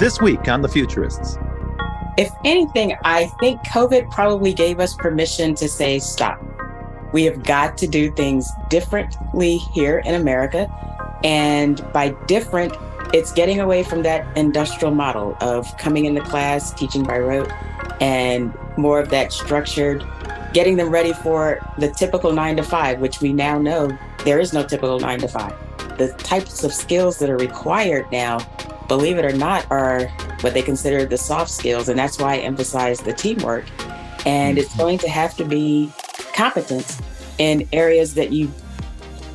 This week on The Futurists. If anything, I think COVID probably gave us permission to say stop. We have got to do things differently here in America. And by different, it's getting away from that industrial model of coming into class, teaching by rote, and more of that structured, getting them ready for the typical nine to five, which we now know there is no typical nine to five. The types of skills that are required now, believe it or not, are what they consider the soft skills. And that's why I emphasize the teamwork. And it's mm-hmm. going to have to be competence in areas that you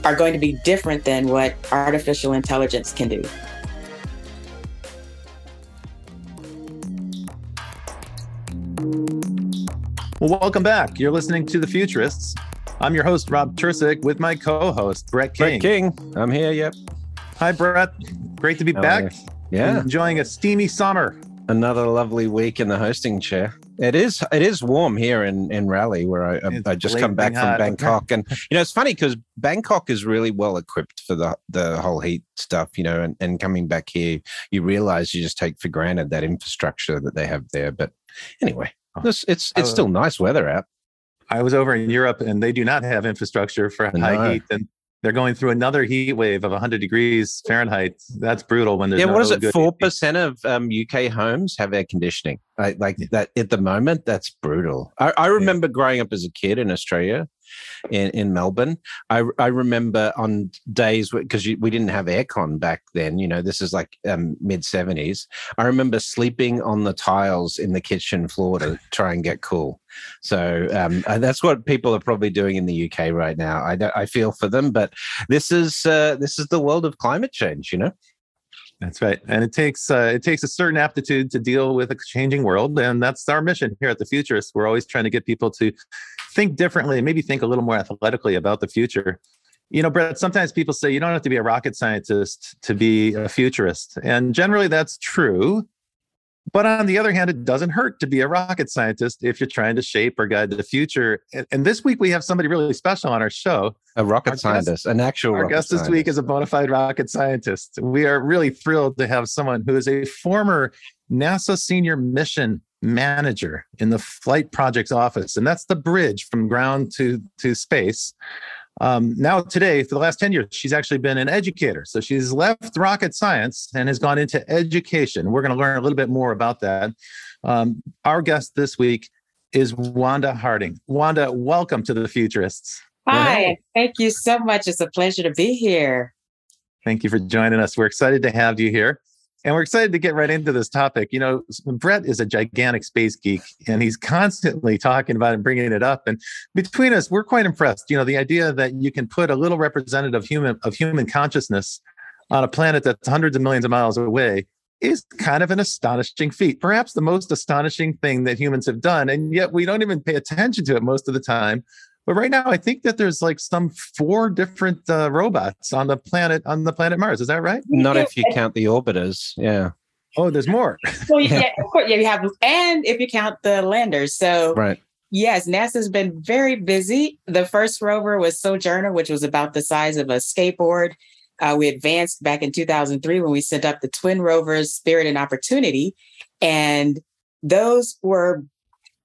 are going to be different than what artificial intelligence can do. Well, welcome back. You're listening to The Futurists. I'm your host, Rob Tercek, with my co host, Brett King. Brett King. I'm here. Yep. Hi, Brett. Great to be back. Yeah. Enjoying a steamy summer. Another lovely week in the hosting chair. It is. It is warm here in in Raleigh, where I, I, I just come back from hot. Bangkok, and you know it's funny because Bangkok is really well equipped for the the whole heat stuff. You know, and and coming back here, you realize you just take for granted that infrastructure that they have there. But anyway, oh, it's it's, it's still nice weather out. I was over in Europe, and they do not have infrastructure for no. high heat, and they're going through another heat wave of 100 degrees Fahrenheit. That's brutal. When there's yeah, no what is it? Four percent of um, UK homes have air conditioning. Like, like yeah. that at the moment, that's brutal. I, I remember yeah. growing up as a kid in Australia, in, in Melbourne. I, I remember on days because we didn't have aircon back then. You know, this is like um, mid seventies. I remember sleeping on the tiles in the kitchen floor to try and get cool. So um, that's what people are probably doing in the UK right now. I I feel for them, but this is uh, this is the world of climate change. You know. That's right, and it takes uh, it takes a certain aptitude to deal with a changing world, and that's our mission here at the Futurists. We're always trying to get people to think differently, maybe think a little more athletically about the future. You know, Brett, sometimes people say you don't have to be a rocket scientist to be a futurist. And generally that's true. But on the other hand, it doesn't hurt to be a rocket scientist if you're trying to shape or guide the future. And, and this week we have somebody really special on our show. A rocket our scientist, guest, an actual Our guest this week is a bona fide rocket scientist. We are really thrilled to have someone who is a former NASA senior mission manager in the flight projects office and that's the bridge from ground to to space um, now today for the last 10 years she's actually been an educator. So she's left rocket science and has gone into education. We're going to learn a little bit more about that. Um, our guest this week is wanda harding. Wanda welcome to the futurists. Hi thank you so much. It's a pleasure to be here. Thank you for joining us. We're excited to have you here and we're excited to get right into this topic. You know, Brett is a gigantic space geek and he's constantly talking about it and bringing it up. And between us, we're quite impressed. You know, the idea that you can put a little representative human of human consciousness on a planet that's hundreds of millions of miles away is kind of an astonishing feat, perhaps the most astonishing thing that humans have done. And yet we don't even pay attention to it most of the time but right now, I think that there's like some four different uh, robots on the planet on the planet Mars. Is that right? Not if you count the orbiters. Yeah. Oh, there's more. well, yeah, of course, yeah, you have, and if you count the landers. So, right. Yes, NASA's been very busy. The first rover was Sojourner, which was about the size of a skateboard. Uh, we advanced back in 2003 when we sent up the twin rovers, Spirit and Opportunity. And those were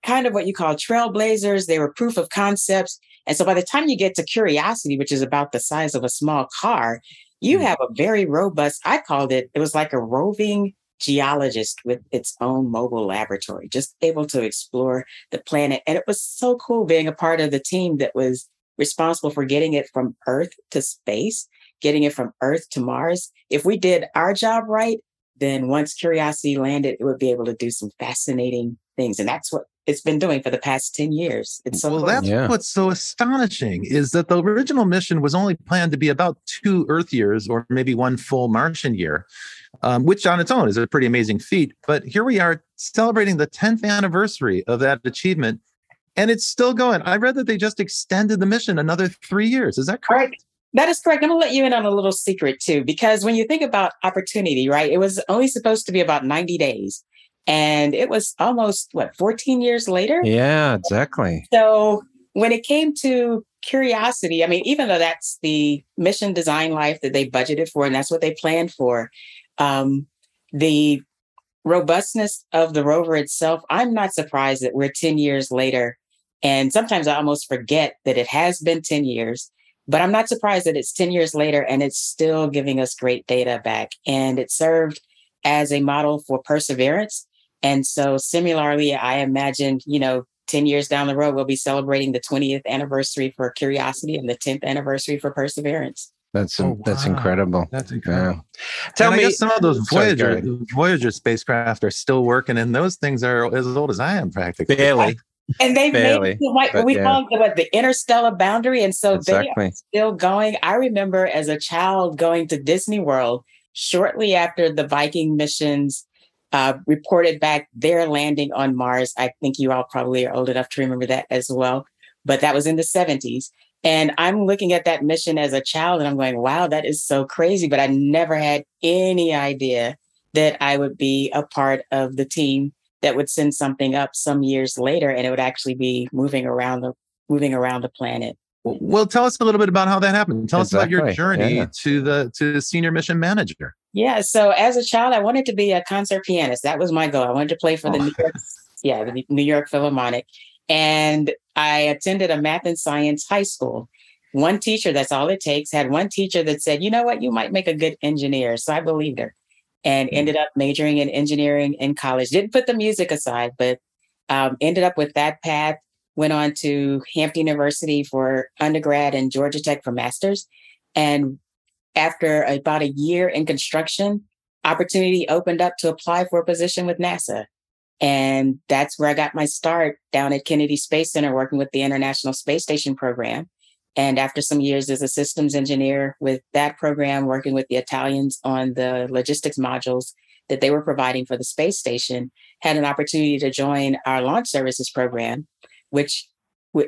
kind of what you call trailblazers. They were proof of concepts. And so by the time you get to Curiosity, which is about the size of a small car, you mm have a very robust, I called it, it was like a roving geologist with its own mobile laboratory, just able to explore the planet. And it was so cool being a part of the team that was responsible for getting it from Earth to space, getting it from Earth to Mars. If we did our job right, then once Curiosity landed, it would be able to do some fascinating things. And that's what it's been doing for the past 10 years. It's so well, that's yeah. what's so astonishing is that the original mission was only planned to be about two Earth years or maybe one full Martian year, um, which on its own is a pretty amazing feat. But here we are celebrating the 10th anniversary of that achievement, and it's still going. I read that they just extended the mission another three years. Is that correct? Right. That is correct. I'm going to let you in on a little secret too, because when you think about opportunity, right, it was only supposed to be about 90 days. And it was almost what 14 years later. Yeah, exactly. So when it came to curiosity, I mean, even though that's the mission design life that they budgeted for and that's what they planned for, um, the robustness of the rover itself, I'm not surprised that we're 10 years later. And sometimes I almost forget that it has been 10 years, but I'm not surprised that it's 10 years later and it's still giving us great data back. And it served as a model for perseverance. And so, similarly, I imagine, you know, 10 years down the road, we'll be celebrating the 20th anniversary for Curiosity and the 10th anniversary for Perseverance. That's oh, wow. that's incredible. That's incredible. Yeah. Tell and me, some of those Voyager sorry, Voyager spacecraft are still working, and those things are as old as I am, practically. Barely. And they've Barely, made like we yeah. call it what the interstellar boundary, and so exactly. they are still going. I remember as a child going to Disney World shortly after the Viking missions uh, reported back their landing on Mars. I think you all probably are old enough to remember that as well. But that was in the 70s. And I'm looking at that mission as a child and I'm going, wow, that is so crazy. But I never had any idea that I would be a part of the team that would send something up some years later and it would actually be moving around the moving around the planet. Well, tell us a little bit about how that happened. Tell exactly. us about your journey yeah. to the to the senior mission manager. Yeah, so as a child, I wanted to be a concert pianist. That was my goal. I wanted to play for oh. the New York, yeah, the New York Philharmonic. And I attended a math and science high school. One teacher, that's all it takes, had one teacher that said, you know what, you might make a good engineer. So I believed her and mm-hmm. ended up majoring in engineering in college. Didn't put the music aside, but um, ended up with that path. Went on to Hampton University for undergrad and Georgia Tech for master's. And after about a year in construction, opportunity opened up to apply for a position with NASA. And that's where I got my start down at Kennedy Space Center working with the International Space Station program. And after some years as a systems engineer with that program, working with the Italians on the logistics modules that they were providing for the space station, had an opportunity to join our launch services program, which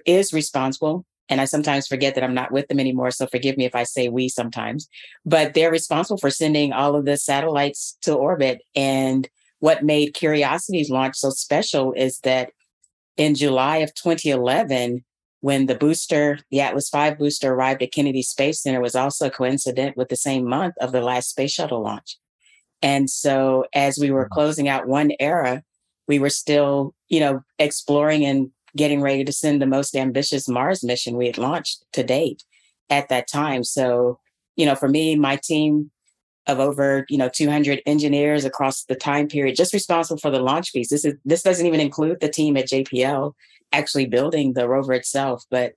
is responsible. And I sometimes forget that I'm not with them anymore. So forgive me if I say we sometimes, but they're responsible for sending all of the satellites to orbit. And what made Curiosity's launch so special is that in July of 2011, when the booster, the Atlas V booster arrived at Kennedy Space Center, was also coincident with the same month of the last space shuttle launch. And so as we were mm-hmm. closing out one era, we were still, you know, exploring and getting ready to send the most ambitious Mars mission we had launched to date at that time. So, you know, for me, my team of over you know 200 engineers across the time period just responsible for the launch piece this is this doesn't even include the team at jpl actually building the rover itself but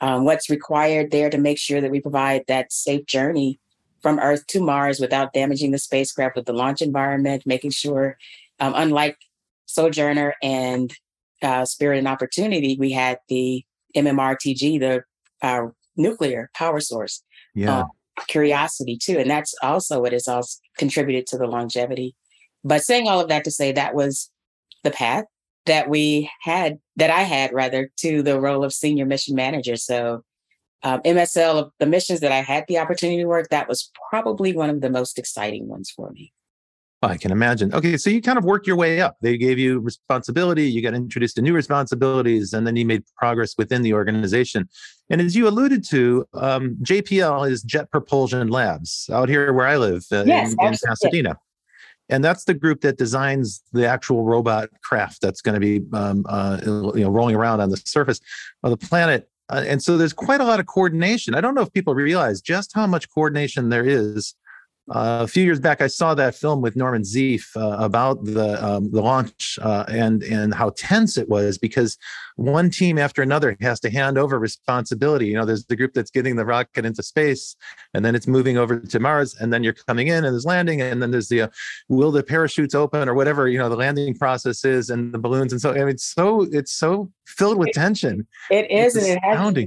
um, what's required there to make sure that we provide that safe journey from earth to mars without damaging the spacecraft with the launch environment making sure um, unlike sojourner and uh, spirit and opportunity we had the mmrtg the uh, nuclear power source yeah um, curiosity too. And that's also what has also contributed to the longevity. But saying all of that to say that was the path that we had, that I had rather, to the role of senior mission manager. So um, MSL, the missions that I had the opportunity to work, that was probably one of the most exciting ones for me. I can imagine. Okay, so you kind of worked your way up. They gave you responsibility, you got introduced to new responsibilities, and then you made progress within the organization. And as you alluded to, um, JPL is Jet Propulsion Labs out here where I live uh, yes, in, in, Pasadena. And that's the group that designs the actual robot craft that's going to be, um, uh, you know, rolling around on the surface of the planet. Uh, and so there's quite a lot of coordination. I don't know if people realize just how much coordination there is uh, a few years back, I saw that film with Norman Zieff uh, about the um, the launch uh, and and how tense it was because one team after another has to hand over responsibility. You know, there's the group that's getting the rocket into space, and then it's moving over to Mars, and then you're coming in and there's landing, and then there's the uh, will the parachutes open or whatever you know the landing process is, and the balloons, and so I mean, it's so it's so filled with tension. It is, it's and it has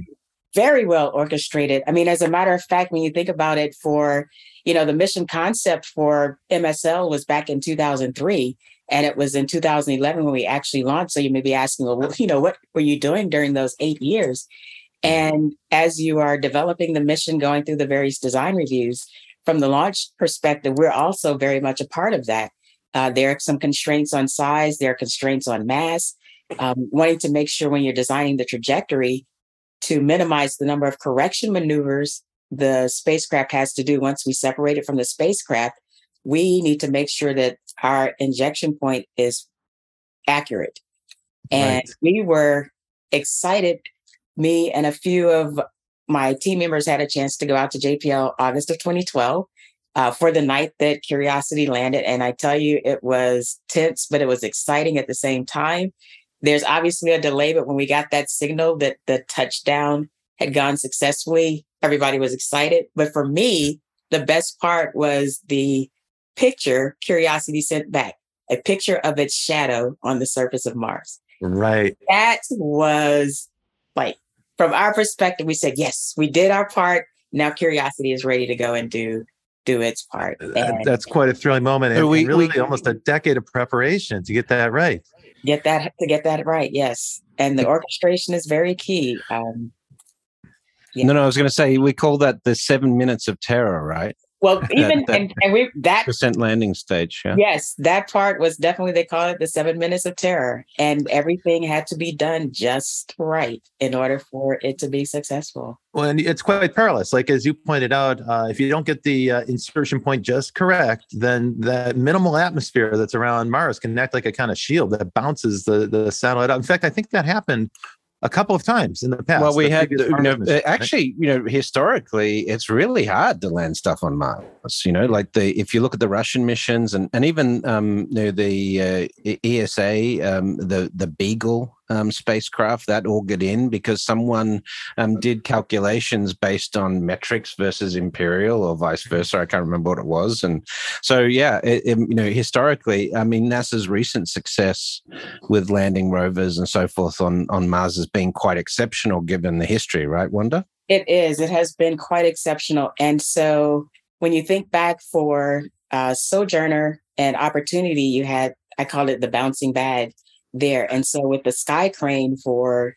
very well orchestrated. I mean, as a matter of fact, when you think about it, for you know, the mission concept for MSL was back in 2003. And it was in 2011 when we actually launched. So you may be asking, well, you know, what were you doing during those eight years? And as you are developing the mission, going through the various design reviews, from the launch perspective, we're also very much a part of that. Uh, there are some constraints on size, there are constraints on mass. Um, wanting to make sure when you're designing the trajectory to minimize the number of correction maneuvers the spacecraft has to do once we separate it from the spacecraft we need to make sure that our injection point is accurate. And right. we were excited. Me and a few of my team members had a chance to go out to JPL August of 2012 uh, for the night that Curiosity landed. And I tell you, it was tense, but it was exciting at the same time. There's obviously a delay, but when we got that signal that the touchdown had gone successfully, everybody was excited. But for me, the best part was the picture Curiosity sent back a picture of its shadow on the surface of Mars. Right. That was like, from our perspective, we said, yes, we did our part. Now Curiosity is ready to go and do do its part. And That's quite a thrilling moment. And we, really we, almost a decade of preparation to get that right. Get that to get that right, yes. And the orchestration is very key. Um, yeah. No, no, I was going to say we call that the seven minutes of terror, right? Well, even that, and, and we that percent landing stage. Yeah. Yes, that part was definitely they call it the seven minutes of terror, and everything had to be done just right in order for it to be successful. Well, and it's quite perilous. Like as you pointed out, uh, if you don't get the uh, insertion point just correct, then that minimal atmosphere that's around Mars can act like a kind of shield that bounces the the satellite out. In fact, I think that happened a couple of times in the past. Well, we had, you know, actually, you know, historically, it's really hard to land stuff on Mars. You know, like the if you look at the Russian missions and and even um, you know, the uh, ESA, um, the the Beagle um, spacecraft that all get in because someone um, did calculations based on metrics versus imperial or vice versa. I can't remember what it was, and so yeah, it, it, you know, historically, I mean, NASA's recent success with landing rovers and so forth on on Mars has been quite exceptional given the history, right, Wanda? It is. It has been quite exceptional, and so when you think back for uh, Sojourner and Opportunity, you had I call it the bouncing bag there. And so with the sky crane for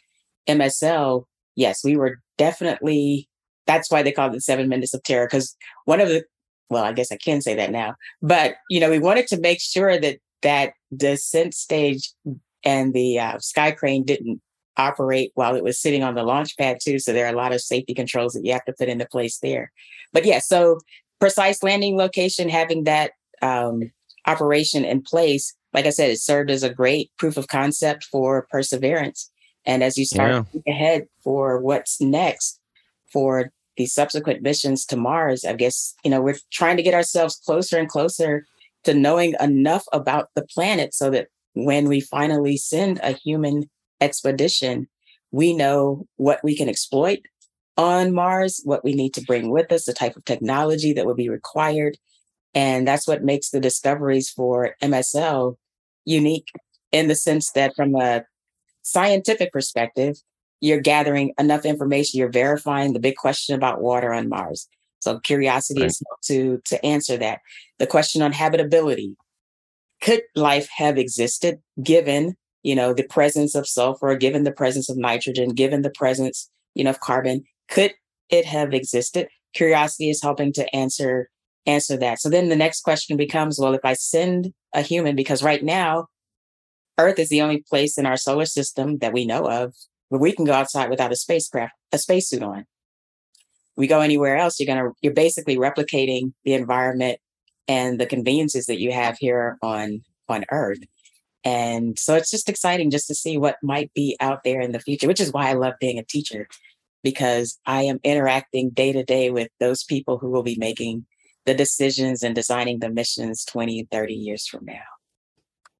MSL, yes, we were definitely that's why they called it seven minutes of terror. Because one of the well, I guess I can say that now, but you know, we wanted to make sure that that descent stage and the uh, sky crane didn't operate while it was sitting on the launch pad too. So there are a lot of safety controls that you have to put into place there. But yeah, so precise landing location, having that um, operation in place like I said, it served as a great proof of concept for perseverance. And as you start yeah. ahead for what's next for the subsequent missions to Mars, I guess, you know, we're trying to get ourselves closer and closer to knowing enough about the planet so that when we finally send a human expedition, we know what we can exploit on Mars, what we need to bring with us, the type of technology that will be required. And that's what makes the discoveries for MSL unique in the sense that from a scientific perspective, you're gathering enough information, you're verifying the big question about water on Mars. So curiosity right. is to to answer that. The question on habitability. Could life have existed given, you know, the presence of sulfur, given the presence of nitrogen, given the presence, you know, of carbon? Could it have existed? Curiosity is helping to answer answer that. So then the next question becomes, well, if I send a human, because right now, Earth is the only place in our solar system that we know of where we can go outside without a spacecraft, a spacesuit on. We go anywhere else, you're gonna you're basically replicating the environment and the conveniences that you have here on on Earth. And so it's just exciting just to see what might be out there in the future, which is why I love being a teacher, because I am interacting day to day with those people who will be making the decisions and designing the missions 20, 30 years from now.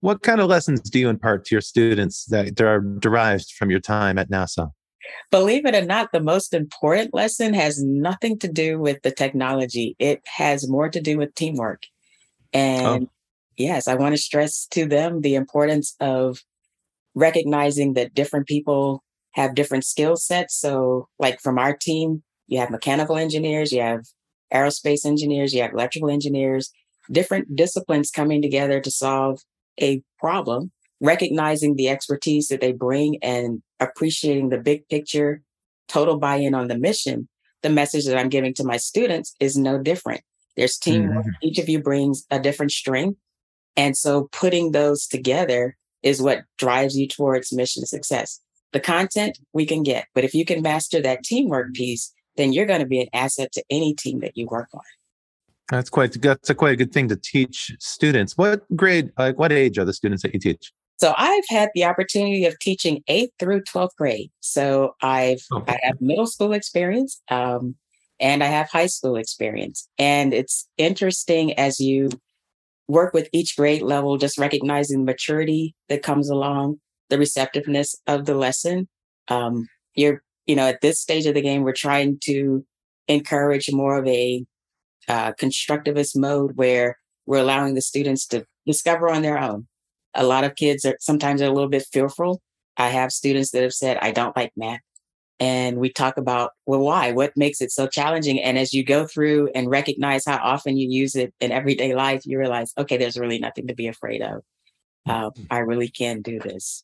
What kind of lessons do you impart to your students that are derived from your time at NASA? Believe it or not, the most important lesson has nothing to do with the technology. It has more to do with teamwork. Oh. And oh. yes, I want to stress to them the importance of recognizing that different people have different skill sets. So, like from our team, you have mechanical engineers, you have aerospace engineers, you have electrical engineers, different disciplines coming together to solve a problem, recognizing the expertise that they bring and appreciating the big picture, total buy in on the mission. The message that I'm giving to my students is no different. There's teamwork. Mm-hmm. Each of you brings a different strength. And so putting those together is what drives you towards mission success. The content we can get, but if you can master that teamwork piece, then you're going to be an asset to any team that you work on. That's quite that's a quite a good thing to teach students. What grade, like what age are the students that you teach? So I've had the opportunity of teaching eighth through 12th grade. So I've oh. I have middle school experience um, and I have high school experience. And it's interesting as you work with each grade level, just recognizing the maturity that comes along, the receptiveness of the lesson. Um, you're, you know, at this stage of the game, we're trying to encourage more of a uh, constructivist mode where we're allowing the students to discover on their own. A lot of kids are sometimes are a little bit fearful. I have students that have said, I don't like math. And we talk about, well, why? What makes it so challenging? And as you go through and recognize how often you use it in everyday life, you realize, okay, there's really nothing to be afraid of. Uh, I really can do this.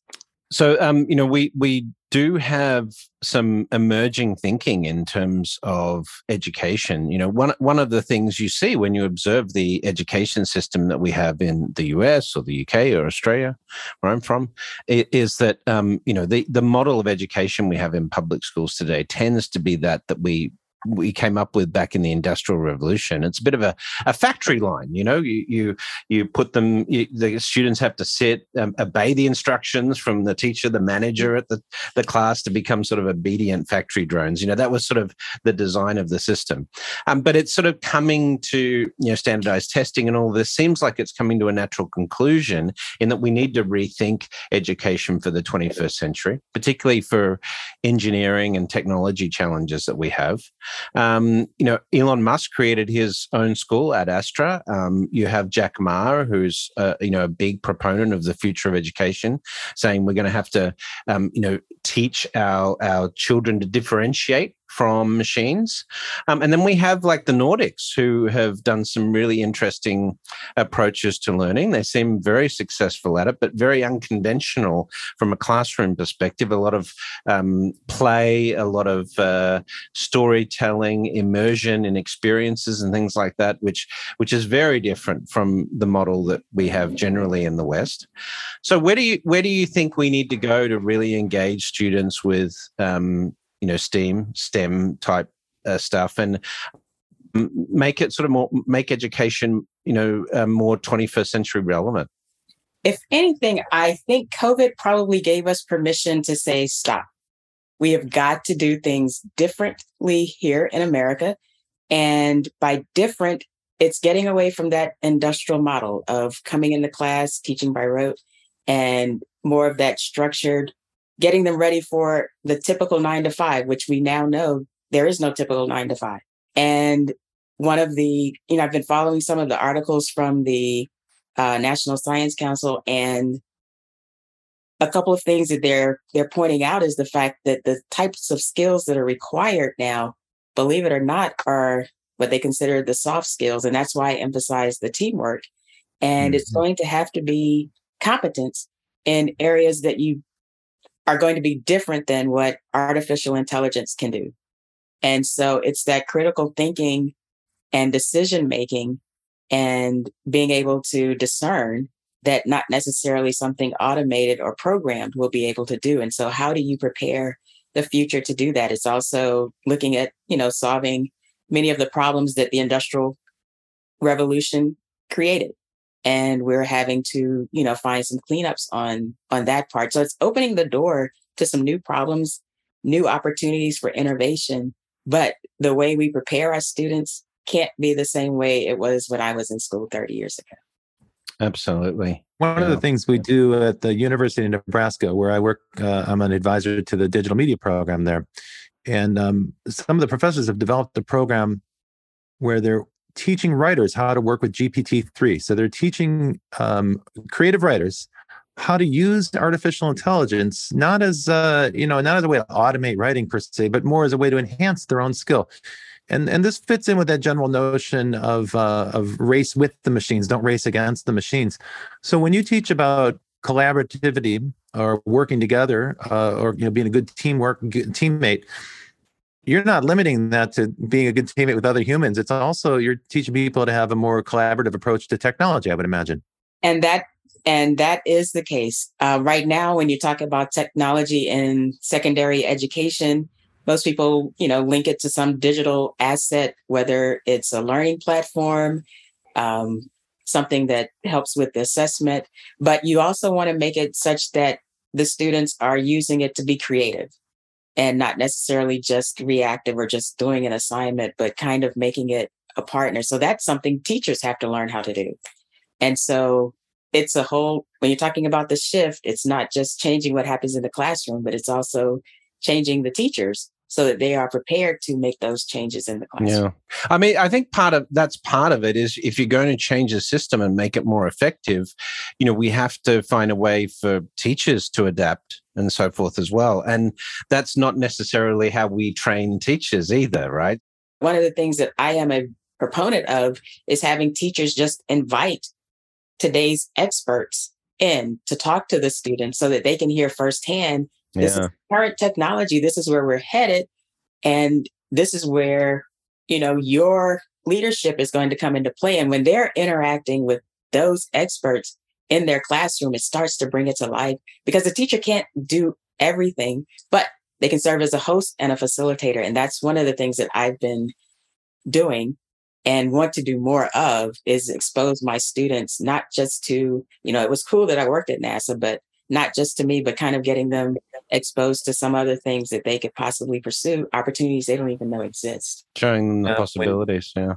So, um, you know, we we do have some emerging thinking in terms of education. You know, one one of the things you see when you observe the education system that we have in the US or the UK or Australia, where I'm from, is that um, you know the the model of education we have in public schools today tends to be that that we we came up with back in the industrial revolution it's a bit of a, a factory line you know you you you put them you, the students have to sit um, obey the instructions from the teacher the manager at the, the class to become sort of obedient factory drones you know that was sort of the design of the system. Um, but it's sort of coming to you know standardized testing and all this seems like it's coming to a natural conclusion in that we need to rethink education for the 21st century particularly for engineering and technology challenges that we have um, you know, Elon Musk created his own school Ad Astra. Um, you have Jack Ma, who's uh, you know a big proponent of the future of education, saying we're going to have to um, you know teach our our children to differentiate from machines. Um, and then we have like the Nordics who have done some really interesting approaches to learning. They seem very successful at it, but very unconventional from a classroom perspective. A lot of um, play, a lot of uh, storytelling, immersion in experiences and things like that, which which is very different from the model that we have generally in the West. So where do you where do you think we need to go to really engage students with um, you know STEAM, STEM type uh, stuff, and make it sort of more make education you know uh, more 21st century relevant. If anything, I think COVID probably gave us permission to say stop. We have got to do things differently here in America. And by different, it's getting away from that industrial model of coming into class, teaching by rote, and more of that structured getting them ready for the typical nine to five, which we now know there is no typical nine to five. And one of the, you know, I've been following some of the articles from the uh, National Science Council, and a couple of things that they're they're pointing out is the fact that the types of skills that are required now, believe it or not, are what they consider the soft skills, and that's why I emphasize the teamwork. And mm-hmm. it's going to have to be competence in areas that you are going to be different than what artificial intelligence can do. And so it's that critical thinking and decision making and being able to discern that not necessarily something automated or programmed will be able to do. And so how do you prepare the future to do that? It's also looking at, you know, solving many of the problems that the industrial revolution created and we're having to you know find some cleanups on on that part. So it's opening the door to some new problems new opportunities for innovation but the way we prepare our students can't be the same way it was when i was in school 30 years ago. Absolutely. One yeah. of the things we do at the university of nebraska where i work uh, i'm an advisor to the digital media program there. And um, some of the professors have developed a program where they're teaching writers how to work with GPT-3. So they're teaching um, creative writers how to use artificial intelligence not as uh, you know not as a way to automate writing per se, but more as a way to enhance their own skill. And and this fits in with that general notion of uh, of race with the machines, don't race against the machines. So when you teach about collaborativity or working together uh, or you know being a good teamwork teammate you're not limiting that to being a good teammate with other humans. It's also you're teaching people to have a more collaborative approach to technology. I would imagine. And that and that is the case uh, right now. When you talk about technology in secondary education, most people, you know, link it to some digital asset, whether it's a learning platform, um, something that helps with the assessment. But you also want to make it such that the students are using it to be creative and not necessarily just reactive or just doing an assignment, but kind of making it a partner. So that's something teachers have to learn how to do. And so it's a whole, when you're talking about the shift, it's not just changing what happens in the classroom, but it's also changing the teachers so that they are prepared to make those changes in the classroom. Yeah. I mean, I think part of that's part of it is if you're going to change the system and make it more effective, you know, we have to find a way for teachers to adapt and so forth as well. And that's not necessarily how we train teachers either, right? One of the things that I am a proponent of is having teachers just invite today's experts in to talk to the students so that they can hear firsthand this yeah. is current technology. This is where we're headed. And this is where, you know, your leadership is going to come into play. And when they're interacting with those experts in their classroom, it starts to bring it to life because the teacher can't do everything, but they can serve as a host and a facilitator. And that's one of the things that I've been doing and want to do more of is expose my students, not just to, you know, it was cool that I worked at NASA, but not just to me, but kind of getting them exposed to some other things that they could possibly pursue, opportunities they don't even know exist. Showing them the uh, possibilities. When, yeah.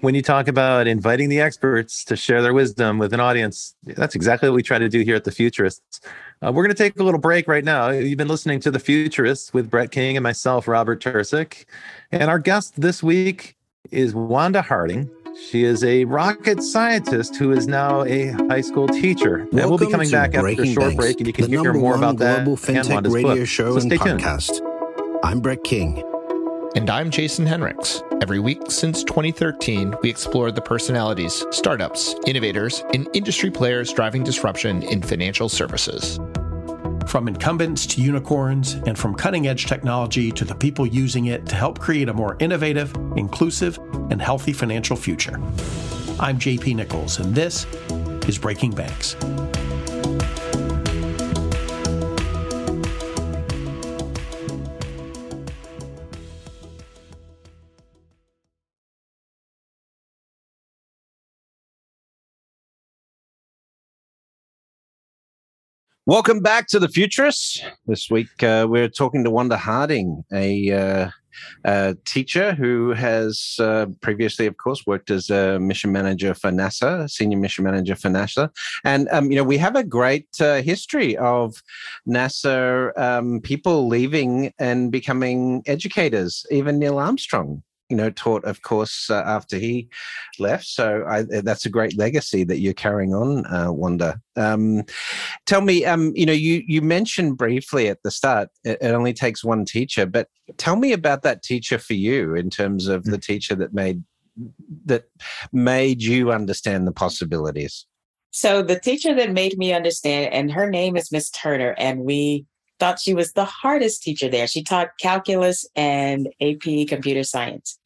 When you talk about inviting the experts to share their wisdom with an audience, that's exactly what we try to do here at the Futurists. Uh, we're going to take a little break right now. You've been listening to the Futurists with Brett King and myself, Robert Tercek. And our guest this week is Wanda Harding. She is a rocket scientist who is now a high school teacher. Welcome and we'll be coming back after a short Banks, break, and you can hear more about that global fintech radio book. show so and podcast. Tuned. I'm Brett King. And I'm Jason Henrichs. Every week since 2013, we explore the personalities, startups, innovators, and industry players driving disruption in financial services. From incumbents to unicorns, and from cutting edge technology to the people using it to help create a more innovative, inclusive, and healthy financial future. I'm JP Nichols, and this is Breaking Banks. Welcome back to the Futurists. This week uh, we're talking to Wanda Harding, a, uh, a teacher who has uh, previously, of course, worked as a mission manager for NASA, senior mission manager for NASA, and um, you know we have a great uh, history of NASA um, people leaving and becoming educators. Even Neil Armstrong you know, taught, of course, uh, after he left. So I, that's a great legacy that you're carrying on, uh, Wanda. Um, tell me, um, you know, you you mentioned briefly at the start it, it, only takes one teacher, but tell me about that teacher for you in terms of the mm. teacher that made that made you understand the possibilities. So the teacher that made me understand, and her name is Miss Turner, and we thought she was the hardest teacher there. She taught calculus and AP computer science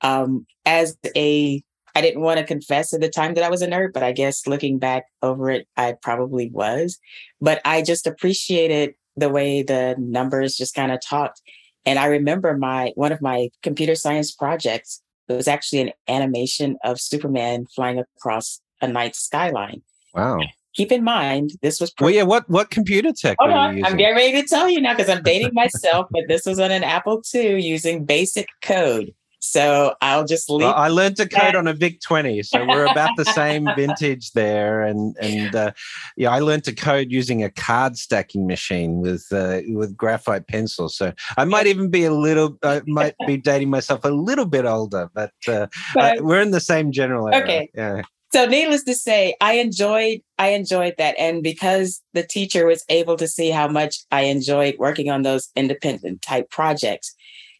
um, as a I didn't want to confess at the time that I was a nerd, but I guess looking back over it, I probably was. But I just appreciated the way the numbers just kind of talked. And I remember my one of my computer science projects it was actually an animation of Superman flying across a night skyline. Wow. Keep in mind, this was. Pre- well, yeah. What what computer tech? Hold on, I'm getting ready to tell you now because I'm dating myself. but this was on an Apple II using BASIC code. So I'll just leave. Well, I learned to code on a VIC 20, so we're about the same vintage there. And and uh, yeah, I learned to code using a card stacking machine with uh, with graphite pencils. So I might even be a little, I might be dating myself a little bit older, but, uh, but we're in the same general area. Okay. Yeah. So needless to say, I enjoyed I enjoyed that, and because the teacher was able to see how much I enjoyed working on those independent type projects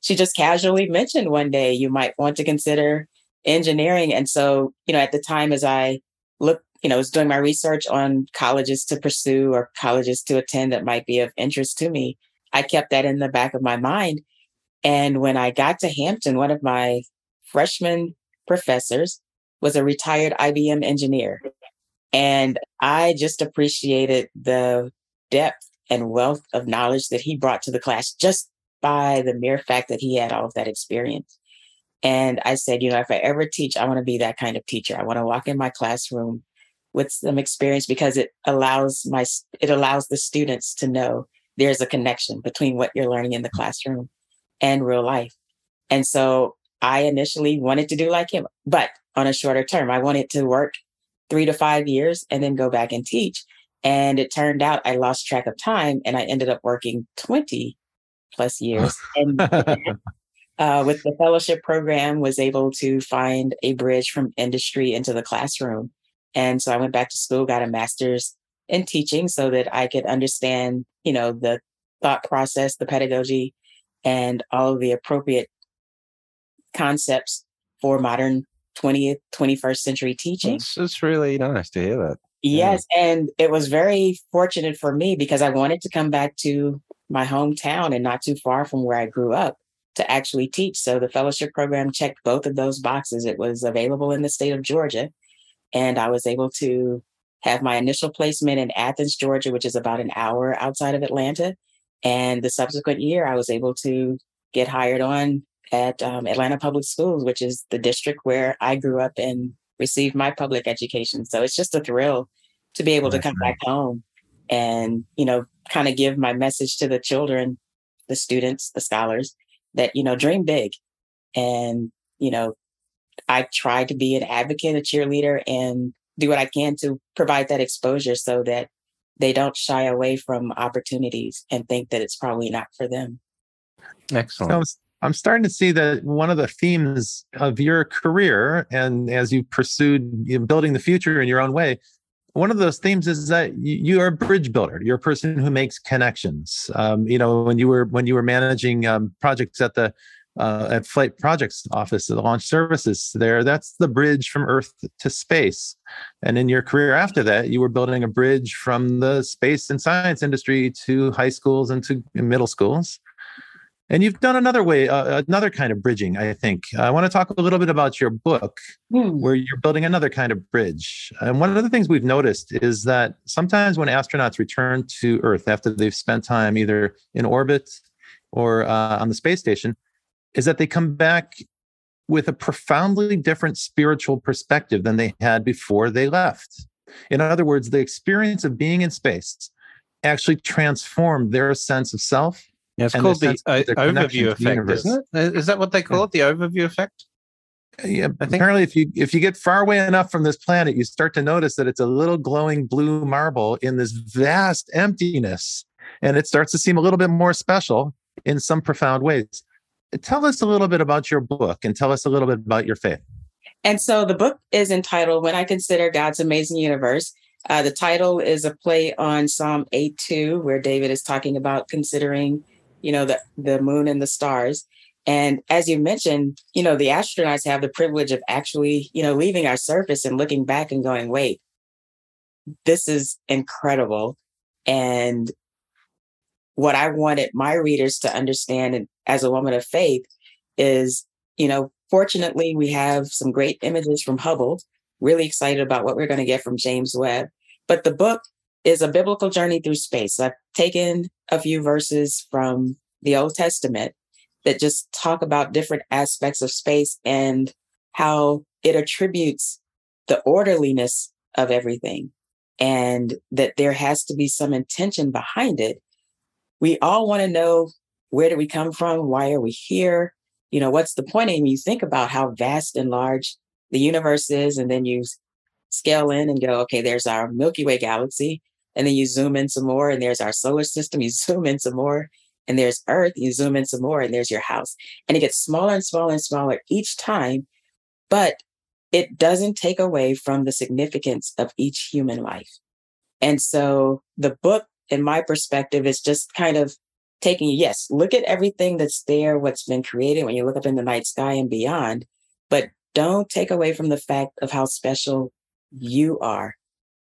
she just casually mentioned one day you might want to consider engineering. And so, you know, at the time as I looked, you know, was doing my research on colleges to pursue or colleges to attend that might be of interest to me, I kept that in the back of my mind. And when I got to Hampton, one of my freshman professors was a retired IBM engineer. And I just appreciated the depth and wealth of knowledge that he brought to the class just by the mere fact that he had all of that experience. And I said, you know, if I ever teach, I want to be that kind of teacher. I want to walk in my classroom with some experience because it allows my it allows the students to know there's a connection between what you're learning in the classroom and real life. And so I initially wanted to do like him, but on a shorter term, I wanted to work three to five years and then go back and teach. And it turned out I lost track of time and I ended up working 20 plus years. and uh, with the fellowship program, was able to find a bridge from industry into the classroom. And so I went back to school, got a master's in teaching so that I could understand, you know, the thought process, the pedagogy, and all of the appropriate concepts for modern 20th, 21st century teaching. It's, it's really nice to hear that. Yes. Yeah. And it was very fortunate for me because I wanted to come back to my hometown and not too far from where I grew up to actually teach. So the fellowship program checked both of those boxes. It was available in the state of Georgia. And I was able to have my initial placement in Athens, Georgia, which is about an hour outside of Atlanta. And the subsequent year, I was able to get hired on at um, Atlanta Public Schools, which is the district where I grew up and received my public education. So it's just a thrill to be able That's to come back home and, you know, kind of give my message to the children, the students, the scholars that, you know, dream big. And, you know, I try to be an advocate, a cheerleader, and do what I can to provide that exposure so that they don't shy away from opportunities and think that it's probably not for them. Excellent. So I'm starting to see that one of the themes of your career, and as you pursued building the future in your own way, one of those themes is that you are a bridge builder. You're a person who makes connections. Um, you know, when you were when you were managing um, projects at the uh, at Flight Projects Office, of the launch services there, that's the bridge from Earth to space. And in your career after that, you were building a bridge from the space and science industry to high schools and to middle schools. And you've done another way, uh, another kind of bridging, I think. I want to talk a little bit about your book, hmm. where you're building another kind of bridge. And one of the things we've noticed is that sometimes when astronauts return to Earth after they've spent time either in orbit or uh, on the space station, is that they come back with a profoundly different spiritual perspective than they had before they left. In other words, the experience of being in space actually transformed their sense of self yeah, it's called the uh, overview effect, isn't it? Is that what they call yeah. it? The overview effect? Yeah, I think apparently if you if you get far away enough from this planet, you start to notice that it's a little glowing blue marble in this vast emptiness. And it starts to seem a little bit more special in some profound ways. Tell us a little bit about your book and tell us a little bit about your faith. And so the book is entitled When I Consider God's Amazing Universe. Uh, the title is a play on Psalm 8 2, where David is talking about considering you know, the, the moon and the stars. And as you mentioned, you know, the astronauts have the privilege of actually, you know, leaving our surface and looking back and going, wait, this is incredible. And what I wanted my readers to understand and as a woman of faith is, you know, fortunately, we have some great images from Hubble, really excited about what we're going to get from James Webb. But the book is a biblical journey through space. I've taken a few verses from the Old Testament that just talk about different aspects of space and how it attributes the orderliness of everything and that there has to be some intention behind it. We all want to know where do we come from? Why are we here? You know, what's the point? And you think about how vast and large the universe is, and then you scale in and go, okay, there's our Milky Way galaxy. And then you zoom in some more, and there's our solar system. You zoom in some more, and there's Earth. You zoom in some more, and there's your house. And it gets smaller and smaller and smaller each time, but it doesn't take away from the significance of each human life. And so the book, in my perspective, is just kind of taking, yes, look at everything that's there, what's been created when you look up in the night sky and beyond, but don't take away from the fact of how special you are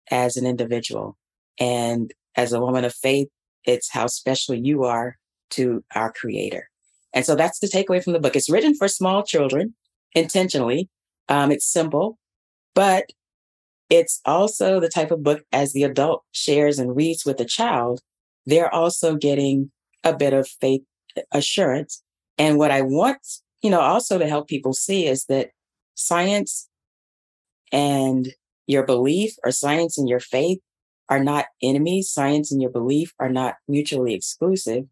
as an individual and as a woman of faith, it's how special you are to our creator. And so that's the takeaway from the book. It's written for small children intentionally. Um, it's simple, but it's also the type of book as the adult shares and reads with the child, they're also getting a bit of faith assurance. And what I want, you know, also to help people see is that science and your belief or science and your faith are not enemies. Science and your belief are not mutually exclusive.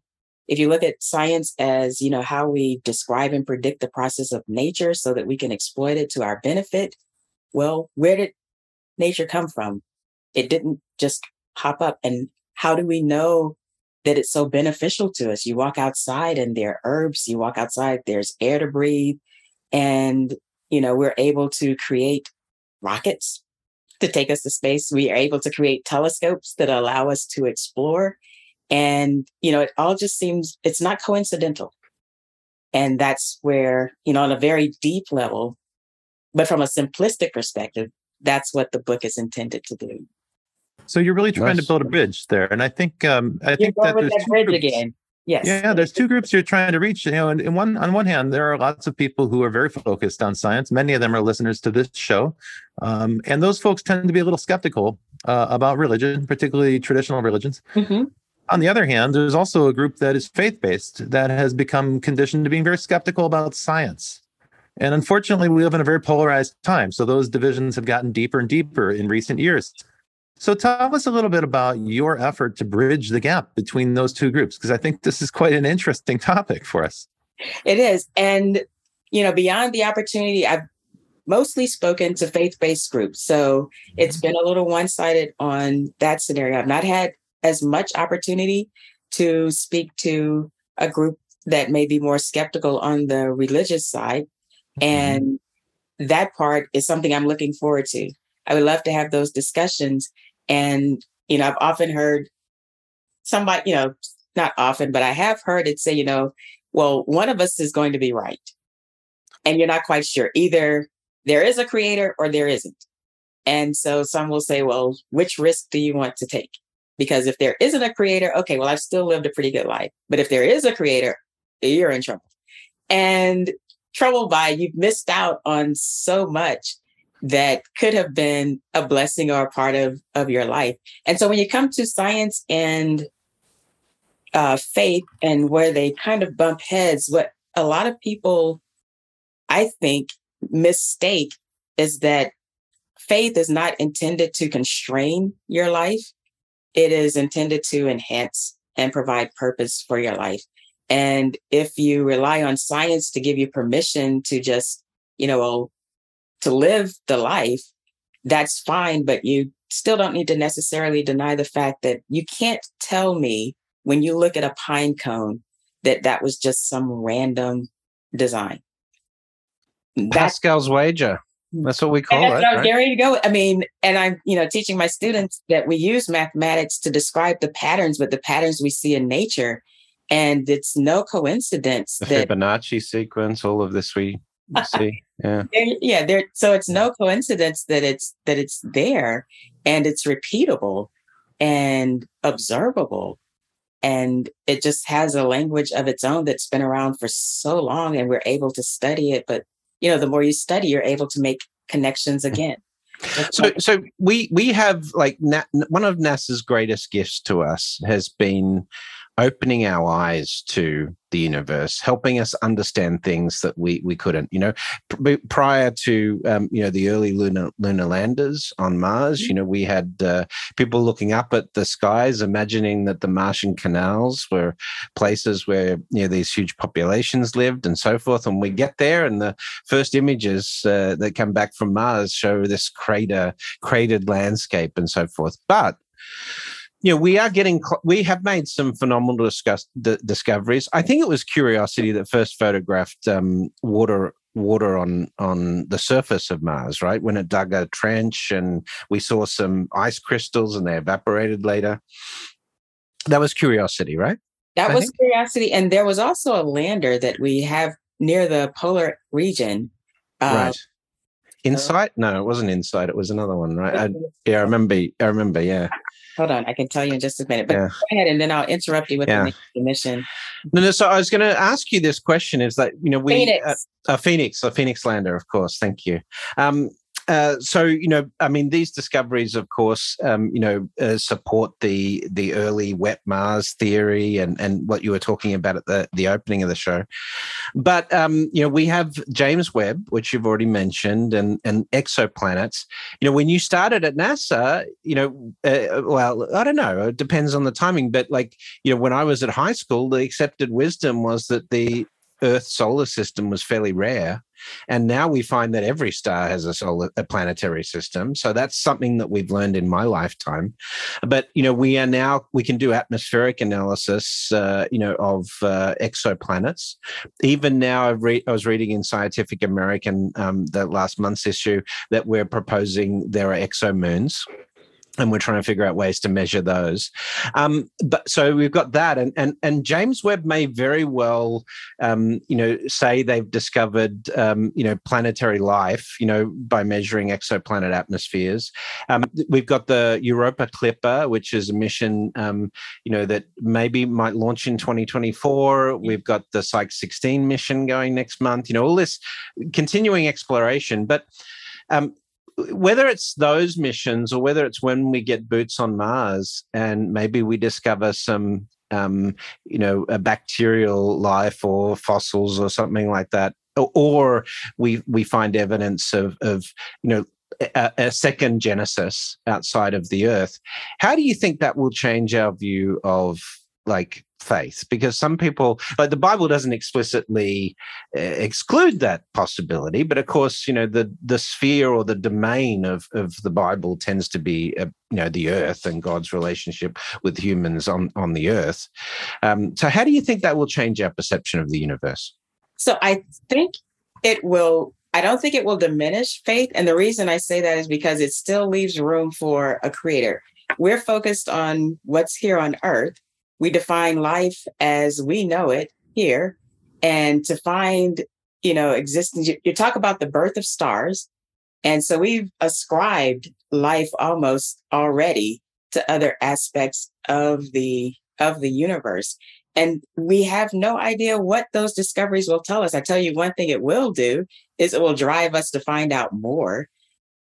If you look at science as, you know, how we describe and predict the process of nature so that we can exploit it to our benefit, well, where did nature come from? It didn't just pop up. And how do we know that it's so beneficial to us? You walk outside and there are herbs, you walk outside, there's air to breathe. And, you know, we're able to create rockets to take us to space. We are able to create telescopes that allow us to explore. And, you know, it all just seems, it's not coincidental. And that's where, you know, on a very deep level, but from a simplistic perspective, that's what the book is intended to do. So you're really trying nice. to build a bridge there, and I think um, I you're think that there's that bridge groups. again. Yes. Yeah, there's two groups you're trying to reach. You know, and, and one on one hand, there are lots of people who are very focused on science. Many of them are listeners to this show, um, and those folks tend to be a little skeptical uh, about religion, particularly traditional religions. Mm-hmm. On the other hand, there's also a group that is faith based that has become conditioned to being very skeptical about science. And unfortunately, we live in a very polarized time. So those divisions have gotten deeper and deeper in recent years. So tell us a little bit about your effort to bridge the gap between those two groups, because I think this is quite an interesting topic for us. It is. And, you know, beyond the opportunity, I've mostly spoken to faith based groups. So it's been a little one sided on that scenario. I've not had as much opportunity to speak to a group that may be more skeptical on the religious side. Mm-hmm. And that part is something I'm looking forward to. I would love to have those discussions. And, you know, I've often heard somebody, you know, not often, but I have heard it say, you know, well, one of us is going to be right. And you're not quite sure. Either there is a creator or there isn't. And so some will say, well, which risk do you want to take? Because if there isn't a creator, okay, well, I've still lived a pretty good life. But if there is a creator, you're in trouble. And trouble by you've missed out on so much that could have been a blessing or a part of, of your life. And so when you come to science and uh, faith and where they kind of bump heads, what a lot of people, I think, mistake is that faith is not intended to constrain your life. It is intended to enhance and provide purpose for your life. And if you rely on science to give you permission to just, you know, to live the life, that's fine, but you still don't need to necessarily deny the fact that you can't tell me when you look at a pine cone that that was just some random design. Pascal's wager. That's what we call it. Right? There you go. I mean, and I'm, you know, teaching my students that we use mathematics to describe the patterns, but the patterns we see in nature. And it's no coincidence the that Fibonacci sequence, all of this we see. Yeah. yeah, there so it's no coincidence that it's that it's there and it's repeatable and observable. And it just has a language of its own that's been around for so long and we're able to study it. But you know, the more you study, you're able to make connections mm-hmm. again. so so we we have like Na- one of NASA's greatest gifts to us has been opening our eyes to the universe, helping us understand things that we we couldn't. You know, pr- prior to um, you know the early lunar lunar landers on Mars, mm-hmm. you know, we had uh, people looking up at the skies, imagining that the Martian canals were places where you know these huge populations lived and so forth. And we get there, and the first images uh, that come back from Mars show this crater cratered landscape and so forth. But you know, we are getting, we have made some phenomenal discuss, d- discoveries. I think it was Curiosity that first photographed um, water water on on the surface of Mars, right? When it dug a trench and we saw some ice crystals and they evaporated later. That was Curiosity, right? That I was think? Curiosity, and there was also a lander that we have near the polar region. Uh, right. Insight? No, it wasn't Insight. It was another one, right? I, yeah, I remember. I remember. Yeah. Hold on, I can tell you in just a minute. But yeah. go ahead, and then I'll interrupt you with yeah. the mission. No, no. So I was going to ask you this question: Is that you know we Phoenix. Uh, a Phoenix, a Phoenix lander, of course. Thank you. Um, uh, so you know, I mean, these discoveries, of course, um, you know, uh, support the the early wet Mars theory and and what you were talking about at the the opening of the show. But um, you know, we have James Webb, which you've already mentioned, and and exoplanets. You know, when you started at NASA, you know, uh, well, I don't know, it depends on the timing, but like you know, when I was at high school, the accepted wisdom was that the Earth solar system was fairly rare. And now we find that every star has a solar a planetary system. So that's something that we've learned in my lifetime. But you know, we are now we can do atmospheric analysis, uh, you know, of uh, exoplanets. Even now, re- I was reading in Scientific American um, the last month's issue that we're proposing there are exomoons and we're trying to figure out ways to measure those. Um, but so we've got that, and and and James Webb may very well, um, you know, say they've discovered, um, you know, planetary life, you know, by measuring exoplanet atmospheres. Um, we've got the Europa Clipper, which is a mission, um, you know, that maybe might launch in 2024. We've got the Psyche 16 mission going next month. You know, all this continuing exploration, but um, whether it's those missions or whether it's when we get boots on Mars and maybe we discover some, um, you know, a bacterial life or fossils or something like that, or we we find evidence of of you know a, a, second genesis outside of the earth how do you think that will change our view of like faith because some people like the bible doesn't explicitly uh, exclude that possibility but of course you know the the sphere or the domain of of the bible tends to be uh, you know the earth and god's relationship with humans on on the earth um, so how do you think that will change our perception of the universe so i think it will I don't think it will diminish faith. And the reason I say that is because it still leaves room for a creator. We're focused on what's here on earth, we define life as we know it here. And to find you know existence you, you, talk about the birth of stars. And so we've ascribed life almost already to other aspects of the of the universe. And we have no idea what those discoveries will tell us. I tell you one thing it will do is it will drive us to find out more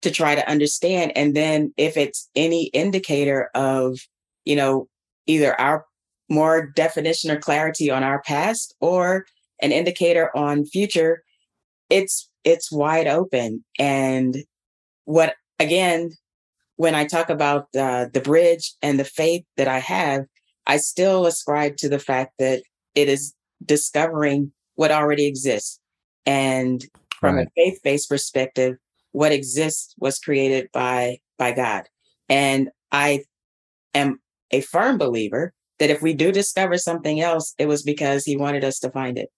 to try to understand. And then if it's any indicator of you know either our more definition or clarity on our past or an indicator on future it's it's wide open. And what again when i talk about uh, the bridge and the faith that i have i still ascribe to the fact that it is discovering what already exists. And from right. a faith-based perspective what exists was created by by god. And i am a firm believer that if we do discover something else, it was because he wanted us to find it.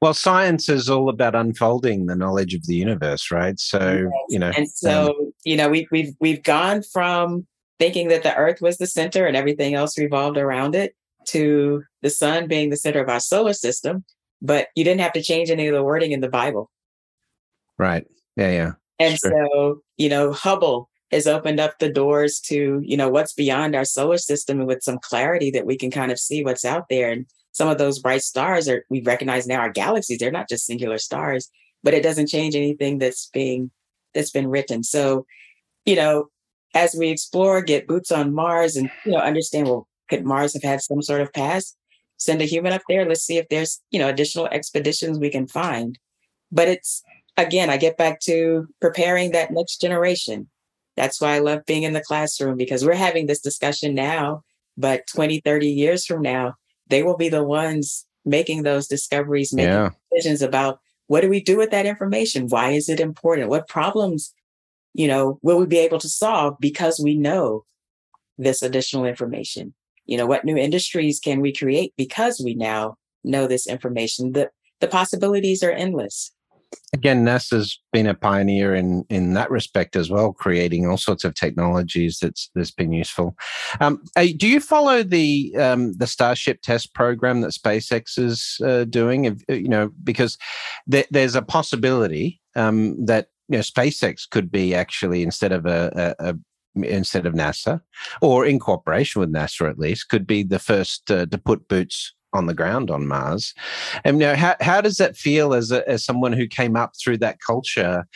Well, science is all about unfolding the knowledge of the universe, right? So, yes. you know, and so um, you know, we, we've we've gone from thinking that the Earth was the center and everything else revolved around it to the sun being the center of our solar system. But you didn't have to change any of the wording in the Bible, right? Yeah, yeah. And sure. so, you know, Hubble has opened up the doors to you know what's beyond our solar system and with some clarity that we can kind of see what's out there. And some of those bright stars are we recognize now are galaxies. They're not just singular stars but it doesn't change anything that's being that's been written. So you know as we explore get boots on mars and you know understand well could mars have had some sort of past? Send a human up there. Let's see if there's you know additional expeditions we can find. But it's again i get back to preparing that next generation that's why I love being in the classroom because we're having this discussion now, but 20, 30 years from now, they will be the ones making those discoveries, making yeah. decisions about what do we do with that information? Why is it important? What problems, you know, will we be able to solve because we know this additional information? You know, what new industries can we create because we now know this information? The the possibilities are endless again, NASA's been a pioneer in in that respect as well, creating all sorts of technologies that's that's been useful. Um, do you follow the um, the Starship test program that SpaceX is uh, doing? Uh, you know, because th- there's a possibility um, that you know SpaceX could be actually instead of a, a, a instead of NASA, or in cooperation with NASA at least, could be the first uh, to put boots on the ground on Mars. And you know, how how does that feel as a, as someone who came up through that culture?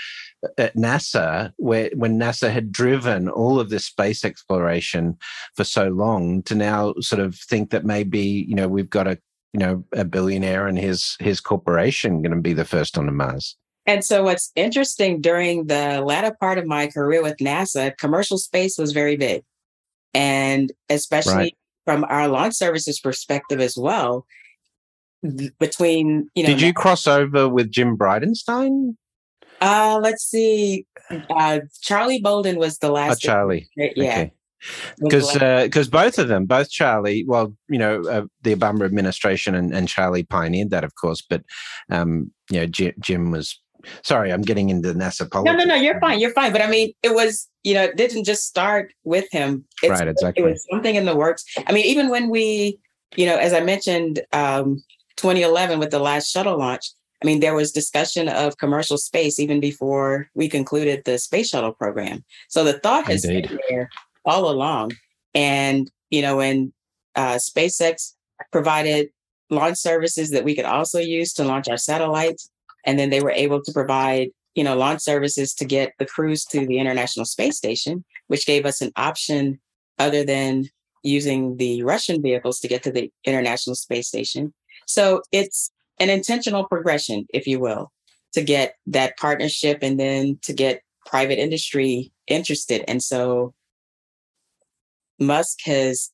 at NASA, where when NASA had driven all of this space exploration for so long, to now sort of think that maybe you know we've got a you know a billionaire and his his corporation going to be the first on the Mars. And so, what's interesting during the latter part of my career with NASA, commercial space was very big. And especially right. From our launch services perspective as well, between, you know. Did you cross over with Jim Bridenstine? Uh, let's see. Uh, Charlie Bolden was the last. Oh, Charlie. Yeah. Okay because because uh, both of them, both Charlie, well, you know, uh, the Obama administration and, and Charlie pioneered that, of course, but um, you know, Jim, Jim was sorry, I'm getting into NASA politics. No, no, no, you're fine. You're fine. But I mean, it was, you know, it didn't just start with him. It's, right, exactly. It was something in the works. I mean, even when we, you know, as I mentioned, um, 2011 with the last shuttle launch, I mean, there was discussion of commercial space even before we concluded the space shuttle program. So the thought has Indeed. been there all along. And, you know, when uh, SpaceX provided launch services that we could also use to launch our satellites, and then they were able to provide, you know, launch services to get the crews to the International Space Station, which gave us an option other than using the Russian vehicles to get to the International Space Station. So it's an intentional progression, if you will, to get that partnership and then to get private industry interested. And so Musk has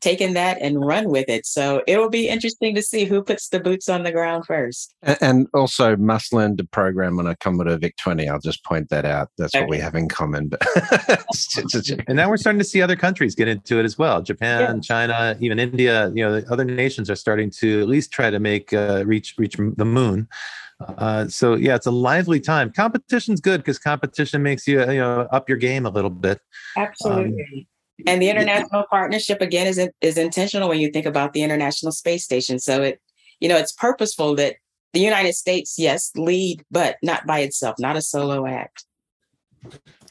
taken that and run with it. So it will be interesting to see who puts the boots on the ground first. And also Musk learn to program on a Commodore VIC 20. I'll just point that out. That's okay. what we have in common. And now we're starting to see other countries get into it as well. Japan, yeah. China, even India, you know, other nations are starting to at least try to make uh, reach reach the moon. Uh, so yeah, it's a lively time. Competition's good because competition makes you you know up your game a little bit. Absolutely. Um, and the international partnership again is is intentional when you think about the International Space Station. So it, you know, it's purposeful that the United States, yes, lead, but not by itself, not a solo act.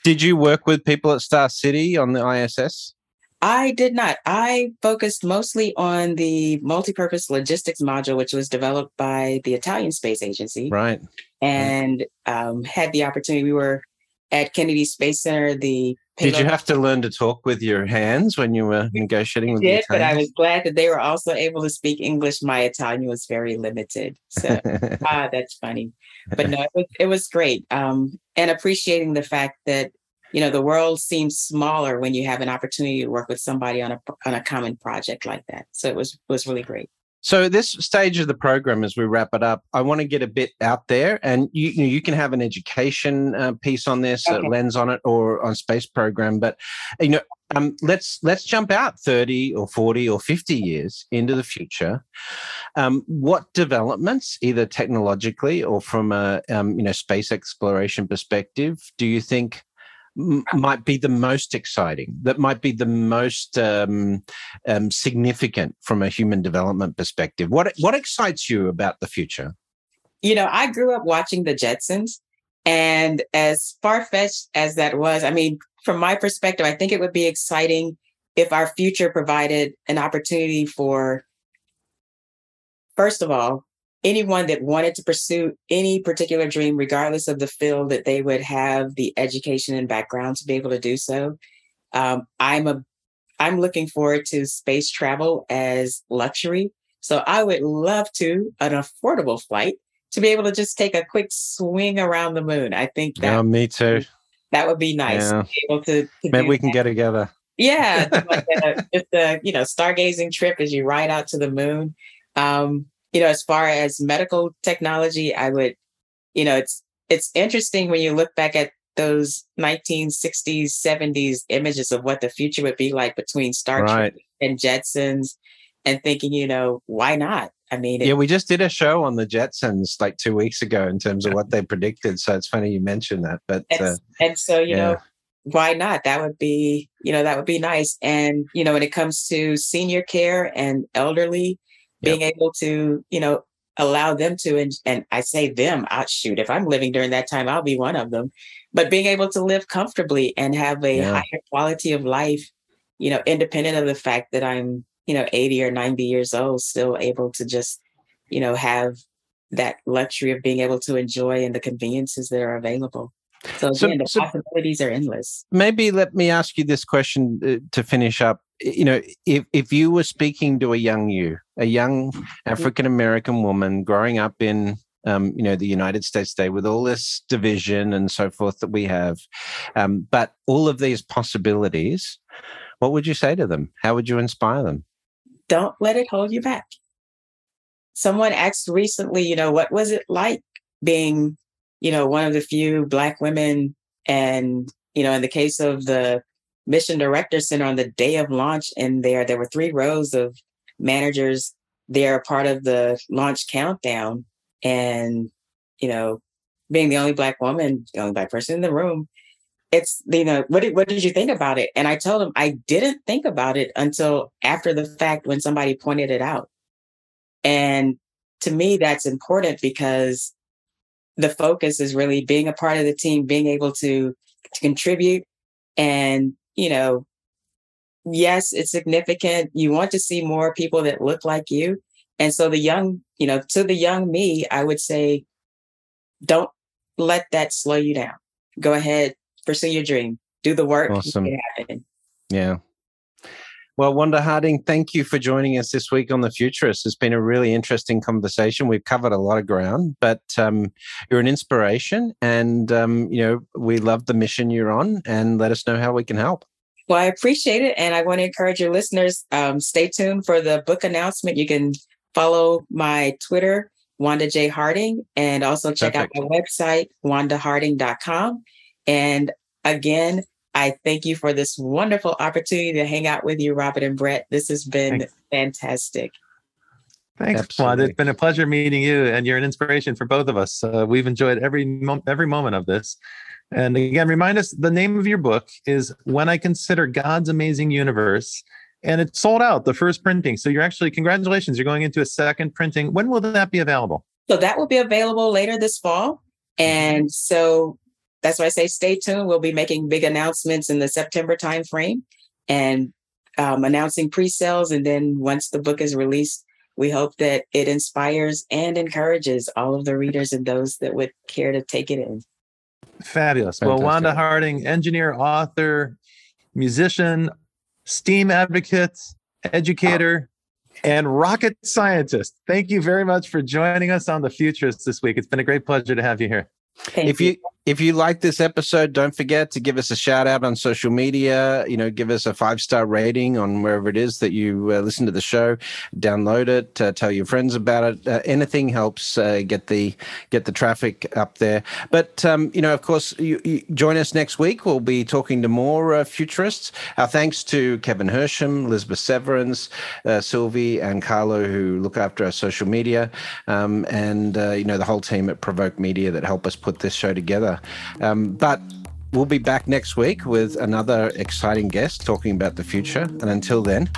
Did you work with people at Star City on the ISS? I did not. I focused mostly on the multi-purpose logistics module, which was developed by the Italian Space Agency. Right. And um, had the opportunity. We were at Kennedy Space Center. The did you have to learn to talk with your hands when you were negotiating with did, but I was glad that they were also able to speak English. My Italian was very limited, so ah, that's funny. But no, it was, it was great, um, and appreciating the fact that you know the world seems smaller when you have an opportunity to work with somebody on a on a common project like that. So it was was really great. So this stage of the program, as we wrap it up, I want to get a bit out there, and you you, you can have an education uh, piece on this, okay. lens on it, or on space program. But you know, um, let's let's jump out thirty or forty or fifty years into the future. Um, what developments, either technologically or from a um, you know space exploration perspective, do you think might be the most exciting, that might be the most um, um, significant from a human development perspective? What what excites you about the future? You know, I grew up watching the Jetsons, and as far fetched as that was, I mean, from my perspective, I think it would be exciting if our future provided an opportunity for, first of all, anyone that wanted to pursue any particular dream, regardless of the field, that they would have the education and background to be able to do so. Um, I'm a I'm looking forward to space travel as luxury. So I would love to an affordable flight to be able to just take a quick swing around the moon. I think that yeah, me too. That would be nice yeah. to be able to, to maybe we can get together. Yeah, like a, just a you know stargazing trip as you ride out to the moon. Um, you know, as far as medical technology, I would, you know, it's it's interesting when you look back at those 1960s, 70s images of what the future would be like between Star right. Trek and Jetsons, and thinking, you know, why not? I mean, it, yeah, we just did a show on the Jetsons like two weeks ago in terms of what they predicted. So it's funny you mentioned that. But and, uh, and so you yeah. know, why not? That would be you know that would be nice. And you know, when it comes to senior care and elderly, being yep. able to, you know, allow them to, and, and I say them, I shoot, if I'm living during that time, I'll be one of them. But being able to live comfortably and have a yeah. higher quality of life, you know, independent of the fact that I'm you know, 80 or 90 years old, still able to just, you know, have that luxury of being able to enjoy and the conveniences that are available. So again, so, the so possibilities are endless. Maybe let me ask you this question uh, to finish up. You know, if if you were speaking to a young you, a young mm-hmm. African American woman growing up in um, you know, the United States today with all this division and so forth that we have, um, but all of these possibilities, what would you say to them? How would you inspire them? Don't let it hold you back. Someone asked recently, you know, what was it like being, you know, one of the few Black women? And, you know, in the case of the Mission Director Center on the day of launch, and there, there were three rows of managers. There, part of the launch countdown. And you know being the only black woman the only black person in the room it's you know what did, what did you think about it? And i told him i didn't think about it until after the fact when somebody pointed it out. And to me that's important because the focus is really being a part of the team being able to to contribute and you know yes it's significant you want to see more people that look like you and so the young, you know, to the young me, I would say, don't let that slow you down. Go ahead, pursue your dream, do the work. Awesome. Yeah. Well, Wanda Harding, thank you for joining us this week on The Futurist. It's been a really interesting conversation. We've covered a lot of ground, but um, you're an inspiration and, um, you know, we love the mission you're on and let us know how we can help. Well, I appreciate it. And I want to encourage your listeners, um, stay tuned for the book announcement. You can follow my Twitter, Wanda J. Harding, and also check Perfect. out my website, wandaharding.com. And again, I thank you for this wonderful opportunity to hang out with you, Robert and Brett. This has been Thanks. fantastic. Thanks, Absolutely. Wanda. It's been a pleasure meeting you, and you're an inspiration for both of us. Uh, we've enjoyed every mo- every moment of this. And again, remind us the name of your book is When I Consider God's Amazing Universe and it sold out the first printing. So you're actually congratulations, you're going into a second printing. When will that be available? So that will be available later this fall. And so that's why I say stay tuned. We'll be making big announcements in the September timeframe and um, announcing pre-sales. And then once the book is released, we hope that it inspires and encourages all of the readers and those that would care to take it in. Fabulous. Fantastic. Well, Wanda Harding, engineer, author, musician, STEAM advocate, educator, and rocket scientist. Thank you very much for joining us on The Futurist this week. It's been a great pleasure to have you here. Thank if you, you if you like this episode, don't forget to give us a shout out on social media. You know, give us a five star rating on wherever it is that you uh, listen to the show. Download it. Uh, tell your friends about it. Uh, anything helps uh, get the get the traffic up there. But um, you know, of course, you, you join us next week. We'll be talking to more uh, futurists. Our thanks to Kevin Hersham, Elizabeth Severance, uh, Sylvie, and Carlo who look after our social media, um, and you know the whole team at Provoke Media that help us put this show together. Um, but we'll be back next week with another exciting guest talking about the future. And until then,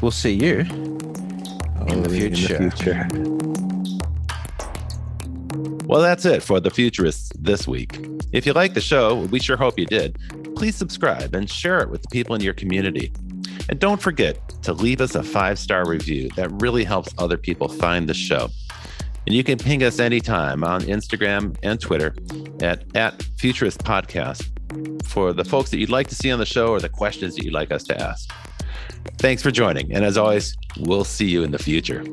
we'll see you in, the future. in the future. Well, that's it for The Futurists this week. If you like the show, we sure hope you did, please subscribe and share it with the people in your community. And don't forget to leave us a five star review. That really helps other people find the show. And you can ping us anytime on Instagram and Twitter at, at Futurist Podcast for the folks that you'd like to see on the show or the questions that you'd like us to ask. Thanks for joining. And as always, we'll see you in the future.